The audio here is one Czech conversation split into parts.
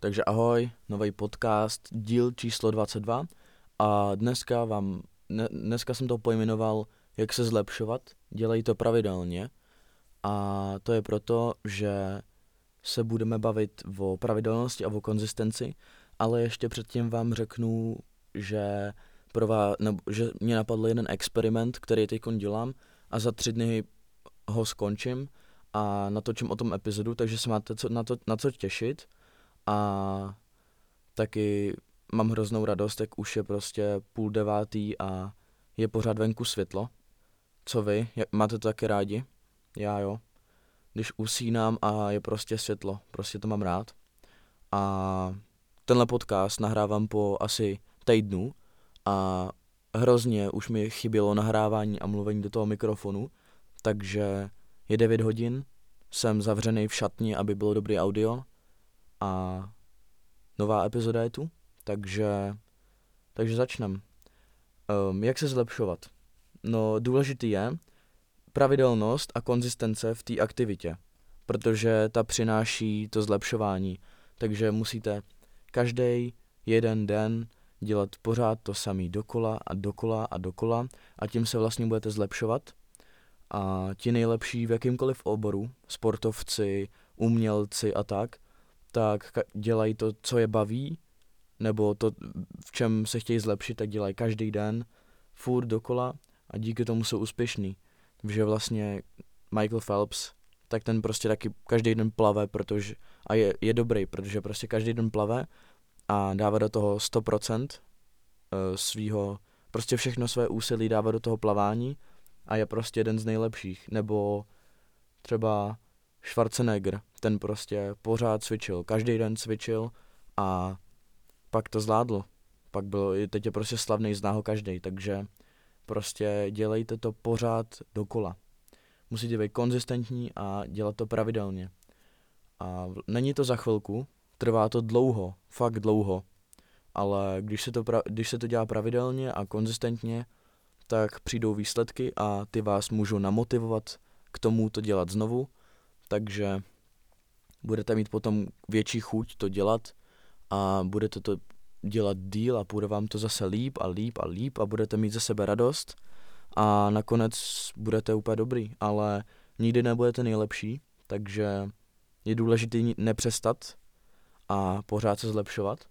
Takže ahoj, nový podcast, díl číslo 22 a dneska vám, ne, dneska jsem to pojmenoval, jak se zlepšovat, dělej to pravidelně. A to je proto, že se budeme bavit o pravidelnosti a o konzistenci, ale ještě předtím vám řeknu, že, pro vás, nebo, že mě napadl jeden experiment, který teď dělám a za tři dny ho skončím a natočím o tom epizodu, takže se máte co, na, to, na co těšit a taky mám hroznou radost, jak už je prostě půl devátý a je pořád venku světlo. Co vy? Jak, máte to taky rádi? Já jo. Když usínám a je prostě světlo, prostě to mám rád. A tenhle podcast nahrávám po asi týdnu a hrozně už mi chybělo nahrávání a mluvení do toho mikrofonu, takže je 9 hodin, jsem zavřený v šatni, aby bylo dobrý audio a nová epizoda je tu, takže, takže začnem. Um, jak se zlepšovat? No důležitý je pravidelnost a konzistence v té aktivitě, protože ta přináší to zlepšování, takže musíte každý jeden den dělat pořád to samý dokola a dokola a dokola a tím se vlastně budete zlepšovat a ti nejlepší v jakýmkoliv oboru, sportovci, umělci a tak, tak dělají to, co je baví, nebo to, v čem se chtějí zlepšit, tak dělají každý den, furt dokola a díky tomu jsou úspěšní. Takže vlastně Michael Phelps, tak ten prostě taky každý den plave, protože, a je, je dobrý, protože prostě každý den plave a dává do toho 100% eh, svýho, prostě všechno své úsilí dává do toho plavání a je prostě jeden z nejlepších. Nebo třeba Schwarzenegger, ten prostě pořád cvičil, každý den cvičil a pak to zvládl. Pak byl, teď je prostě slavný, zná ho každý, takže prostě dělejte to pořád dokola. Musíte být konzistentní a dělat to pravidelně. A není to za chvilku, trvá to dlouho, fakt dlouho, ale když se to, pra, když se to dělá pravidelně a konzistentně, tak přijdou výsledky a ty vás můžou namotivovat k tomu to dělat znovu, takže budete mít potom větší chuť to dělat a budete to dělat díl a půjde vám to zase líp a líp a líp a budete mít ze sebe radost a nakonec budete úplně dobrý, ale nikdy nebudete nejlepší, takže je důležité nepřestat a pořád se zlepšovat.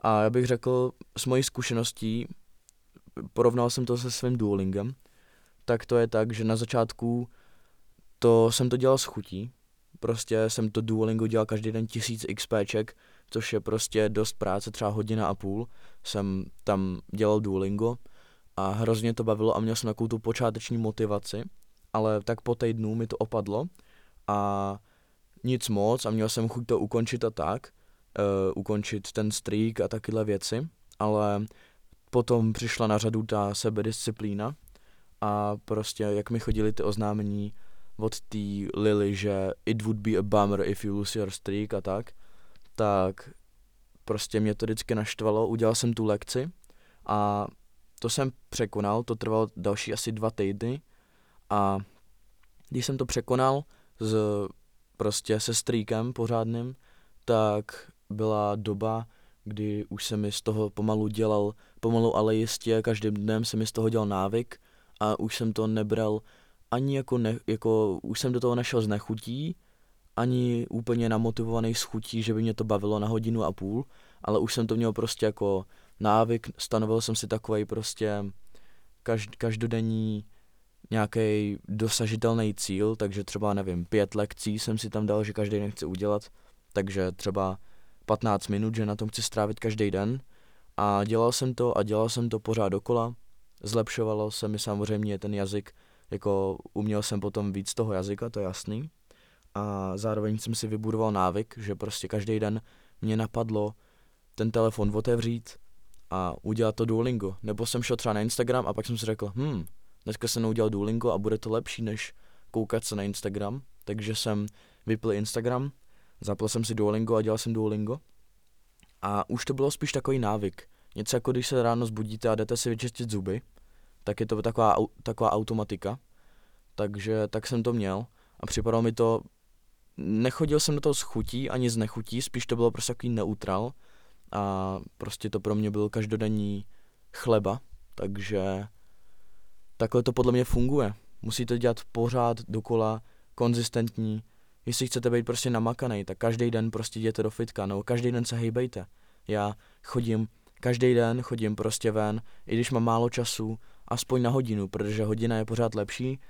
A já bych řekl, s mojí zkušeností porovnal jsem to se svým Duolingem, tak to je tak, že na začátku to jsem to dělal s chutí. Prostě jsem to Duolingo dělal každý den tisíc XPček, což je prostě dost práce, třeba hodina a půl. Jsem tam dělal Duolingo a hrozně to bavilo a měl jsem takovou tu počáteční motivaci, ale tak po týdnu mi to opadlo a nic moc a měl jsem chuť to ukončit a tak, uh, ukončit ten streak a takyhle věci, ale potom přišla na řadu ta sebedisciplína a prostě jak mi chodili ty oznámení od té Lily, že it would be a bummer if you lose your streak a tak, tak prostě mě to vždycky naštvalo, udělal jsem tu lekci a to jsem překonal, to trvalo další asi dva týdny a když jsem to překonal s, prostě se streakem pořádným, tak byla doba, kdy už se mi z toho pomalu dělal, pomalu ale jistě, každým dnem se mi z toho dělal návyk a už jsem to nebral ani jako, ne, jako už jsem do toho nešel z nechutí, ani úplně namotivovaný z chutí, že by mě to bavilo na hodinu a půl, ale už jsem to měl prostě jako návyk, stanovil jsem si takový prostě každ, každodenní nějaký dosažitelný cíl, takže třeba nevím, pět lekcí jsem si tam dal, že každý den chci udělat, takže třeba 15 minut, že na tom chci strávit každý den. A dělal jsem to a dělal jsem to pořád dokola, zlepšovalo se mi samozřejmě ten jazyk, jako uměl jsem potom víc toho jazyka, to je jasný. A zároveň jsem si vybudoval návyk, že prostě každý den mě napadlo ten telefon otevřít a udělat to Duolingo. Nebo jsem šel třeba na Instagram a pak jsem si řekl, hm, dneska jsem udělal Duolingo a bude to lepší, než koukat se na Instagram. Takže jsem vypl Instagram, zapl jsem si Duolingo a dělal jsem Duolingo. A už to bylo spíš takový návyk. Něco jako když se ráno zbudíte a jdete si vyčistit zuby, tak je to taková, taková automatika. Takže tak jsem to měl a připadalo mi to nechodil jsem do toho s chutí ani z nechutí, spíš to bylo prostě takový neutral a prostě to pro mě byl každodenní chleba, takže takhle to podle mě funguje. Musíte dělat pořád dokola konzistentní. Jestli chcete být prostě namakaný, tak každý den prostě jděte do fitka, nebo každý den se hejbejte. Já chodím, každý den chodím prostě ven, i když mám málo času, aspoň na hodinu, protože hodina je pořád lepší,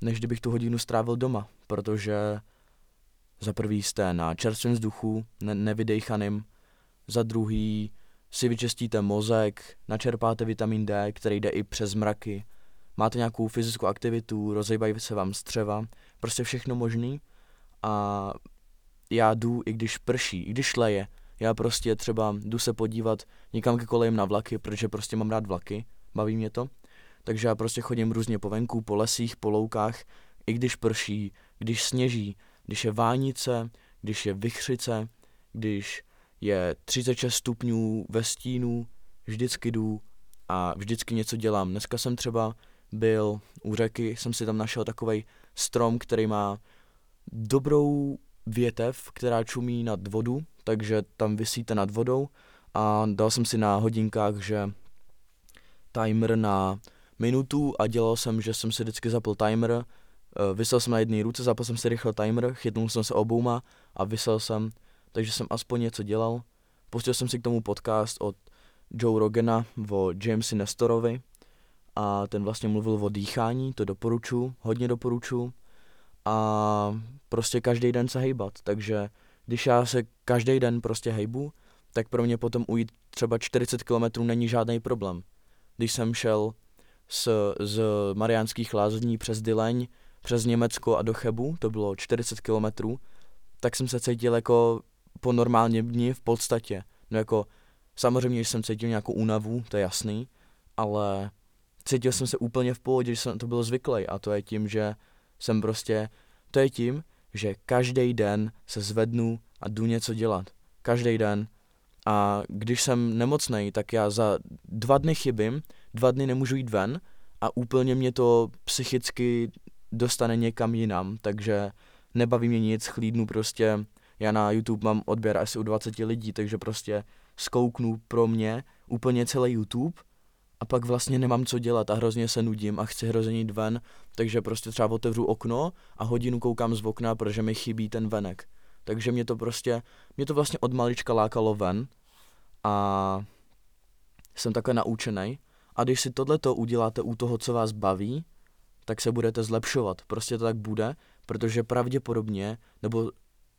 než kdybych tu hodinu strávil doma, protože za prvý jste na čerstvém vzduchu, ne- nevydejchaným, za druhý si vyčistíte mozek, načerpáte vitamin D, který jde i přes mraky, máte nějakou fyzickou aktivitu, rozejbají se vám střeva, prostě všechno možný a já jdu, i když prší, i když leje, já prostě třeba jdu se podívat někam ke kolejem na vlaky, protože prostě mám rád vlaky, baví mě to, takže já prostě chodím různě po venku, po lesích, po loukách, i když prší, když sněží, když je vánice, když je vychřice, když je 36 stupňů ve stínu, vždycky jdu a vždycky něco dělám. Dneska jsem třeba byl u řeky, jsem si tam našel takový strom, který má dobrou větev, která čumí nad vodu, takže tam vysíte nad vodou a dal jsem si na hodinkách, že timer na minutu a dělal jsem, že jsem si vždycky zapl timer, eh, vysel jsem na jedné ruce, zapl jsem si rychle timer, chytnul jsem se obouma a vysel jsem, takže jsem aspoň něco dělal. Pustil jsem si k tomu podcast od Joe Rogana o Jamesi Nestorovi a ten vlastně mluvil o dýchání, to doporučuji, hodně doporučuji a prostě každý den se hejbat, takže když já se každý den prostě hejbu, tak pro mě potom ujít třeba 40 km není žádný problém. Když jsem šel z, z Mariánských lázní přes Dyleň, přes Německo a do Chebu, to bylo 40 kilometrů, tak jsem se cítil jako po normálním dni v podstatě. No jako, samozřejmě, že jsem cítil nějakou únavu, to je jasný, ale cítil jsem se úplně v pohodě, že jsem to byl zvyklý a to je tím, že jsem prostě, to je tím, že každý den se zvednu a jdu něco dělat. Každý den. A když jsem nemocný, tak já za dva dny chybím, dva dny nemůžu jít ven a úplně mě to psychicky dostane někam jinam, takže nebaví mě nic, chlídnu prostě, já na YouTube mám odběr asi u 20 lidí, takže prostě skouknu pro mě úplně celý YouTube a pak vlastně nemám co dělat a hrozně se nudím a chci hrozně jít ven, takže prostě třeba otevřu okno a hodinu koukám z okna, protože mi chybí ten venek. Takže mě to prostě, mě to vlastně od malička lákalo ven a jsem takhle naučený. A když si tohleto uděláte u toho, co vás baví, tak se budete zlepšovat. Prostě to tak bude, protože pravděpodobně, nebo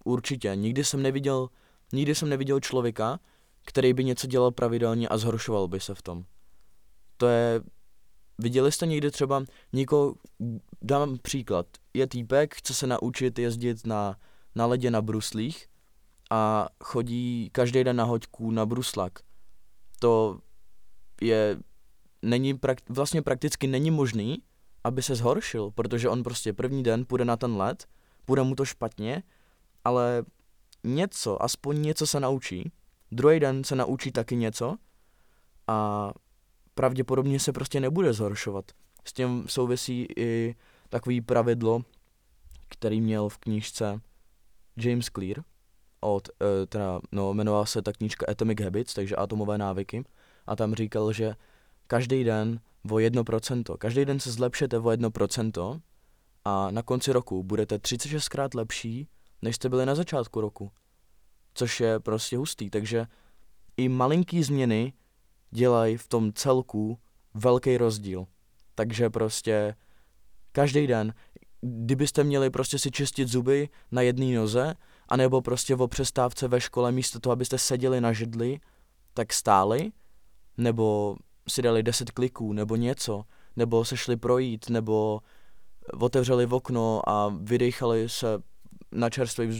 určitě, nikdy jsem neviděl, nikdy jsem neviděl člověka, který by něco dělal pravidelně a zhoršoval by se v tom. To je, viděli jste někdy třeba někoho, dám příklad, je týpek, chce se naučit jezdit na, na ledě na bruslích a chodí každý den na hoďku na bruslak. To je, není, vlastně prakticky není možný, aby se zhoršil, protože on prostě první den půjde na ten led, bude mu to špatně, ale něco, aspoň něco se naučí, druhý den se naučí taky něco a pravděpodobně se prostě nebude zhoršovat. S tím souvisí i takový pravidlo, který měl v knížce James Clear, od, uh, teda, no, jmenovala se ta knížka Atomic Habits, takže atomové návyky, a tam říkal, že každý den o 1%, každý den se zlepšete o 1% a na konci roku budete 36krát lepší, než jste byli na začátku roku. Což je prostě hustý, takže i malinký změny dělají v tom celku velký rozdíl. Takže prostě každý den, kdybyste měli prostě si čistit zuby na jedné noze, anebo prostě o přestávce ve škole místo toho, abyste seděli na židli, tak stáli, nebo si dali 10 kliků, nebo něco, nebo se šli projít, nebo otevřeli v okno a vydechali se na čerstvém,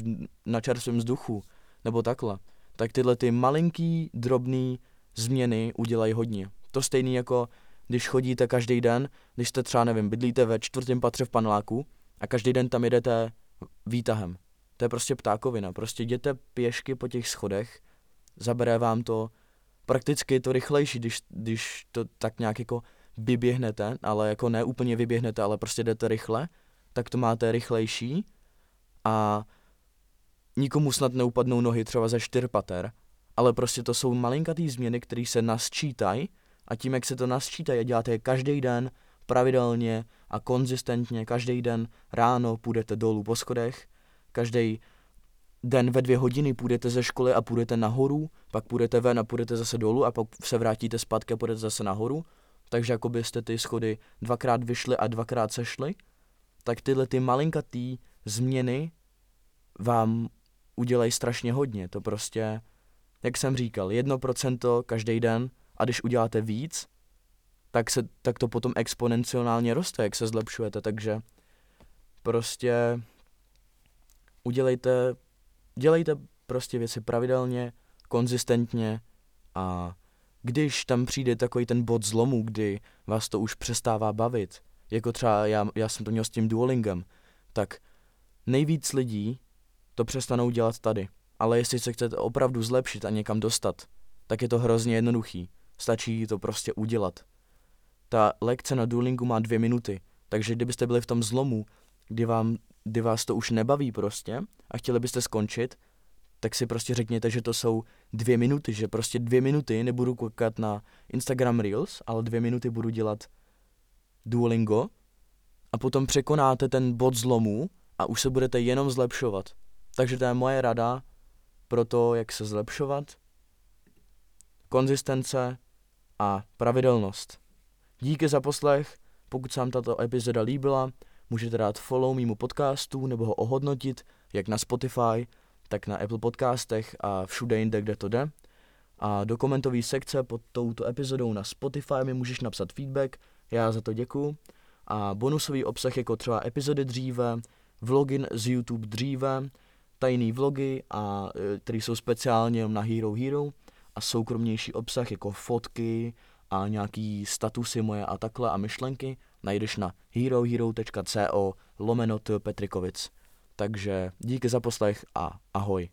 na čerstvém vzduchu, nebo takhle. Tak tyhle ty malinký, drobný změny udělají hodně. To stejný jako když chodíte každý den, když jste třeba, nevím, bydlíte ve čtvrtém patře v paneláku a každý den tam jedete výtahem. To je prostě ptákovina. Prostě jděte pěšky po těch schodech, zabere vám to, prakticky je to rychlejší, když, když to tak nějak jako vyběhnete, ale jako ne úplně vyběhnete, ale prostě jdete rychle, tak to máte rychlejší a nikomu snad neupadnou nohy třeba ze čtyřpater, ale prostě to jsou malinkatý změny, které se nasčítají a tím, jak se to nasčítají a děláte je každý den, pravidelně a konzistentně, každý den ráno půjdete dolů po schodech, každý den ve dvě hodiny půjdete ze školy a půjdete nahoru, pak půjdete ven a půjdete zase dolů a pak se vrátíte zpátky a půjdete zase nahoru, takže jako byste ty schody dvakrát vyšli a dvakrát sešli, tak tyhle ty malinkatý změny vám udělají strašně hodně. To prostě, jak jsem říkal, jedno procento každý den a když uděláte víc, tak, se, tak to potom exponenciálně roste, jak se zlepšujete, takže prostě udělejte, dělejte prostě věci pravidelně, konzistentně a když tam přijde takový ten bod zlomu, kdy vás to už přestává bavit, jako třeba já, já jsem to měl s tím Duolingem, tak nejvíc lidí to přestanou dělat tady. Ale jestli se chcete opravdu zlepšit a někam dostat, tak je to hrozně jednoduchý. Stačí to prostě udělat. Ta lekce na Duolingu má dvě minuty, takže kdybyste byli v tom zlomu, kdy, vám, kdy vás to už nebaví prostě a chtěli byste skončit, tak si prostě řekněte, že to jsou dvě minuty, že prostě dvě minuty nebudu koukat na Instagram Reels, ale dvě minuty budu dělat Duolingo a potom překonáte ten bod zlomu a už se budete jenom zlepšovat. Takže to je moje rada pro to, jak se zlepšovat. Konzistence a pravidelnost. Díky za poslech, pokud se vám tato epizoda líbila, můžete dát follow mýmu podcastu nebo ho ohodnotit, jak na Spotify, tak na Apple podcastech a všude jinde, kde to jde. A do komentové sekce pod touto epizodou na Spotify mi můžeš napsat feedback, já za to děkuju. A bonusový obsah jako třeba epizody dříve, vlogin z YouTube dříve, tajný vlogy, a, e, které jsou speciálně na Hero Hero a soukromnější obsah jako fotky a nějaký statusy moje a takhle a myšlenky najdeš na herohero.co lomeno Petrikovic. Takže díky za poslech a ahoj.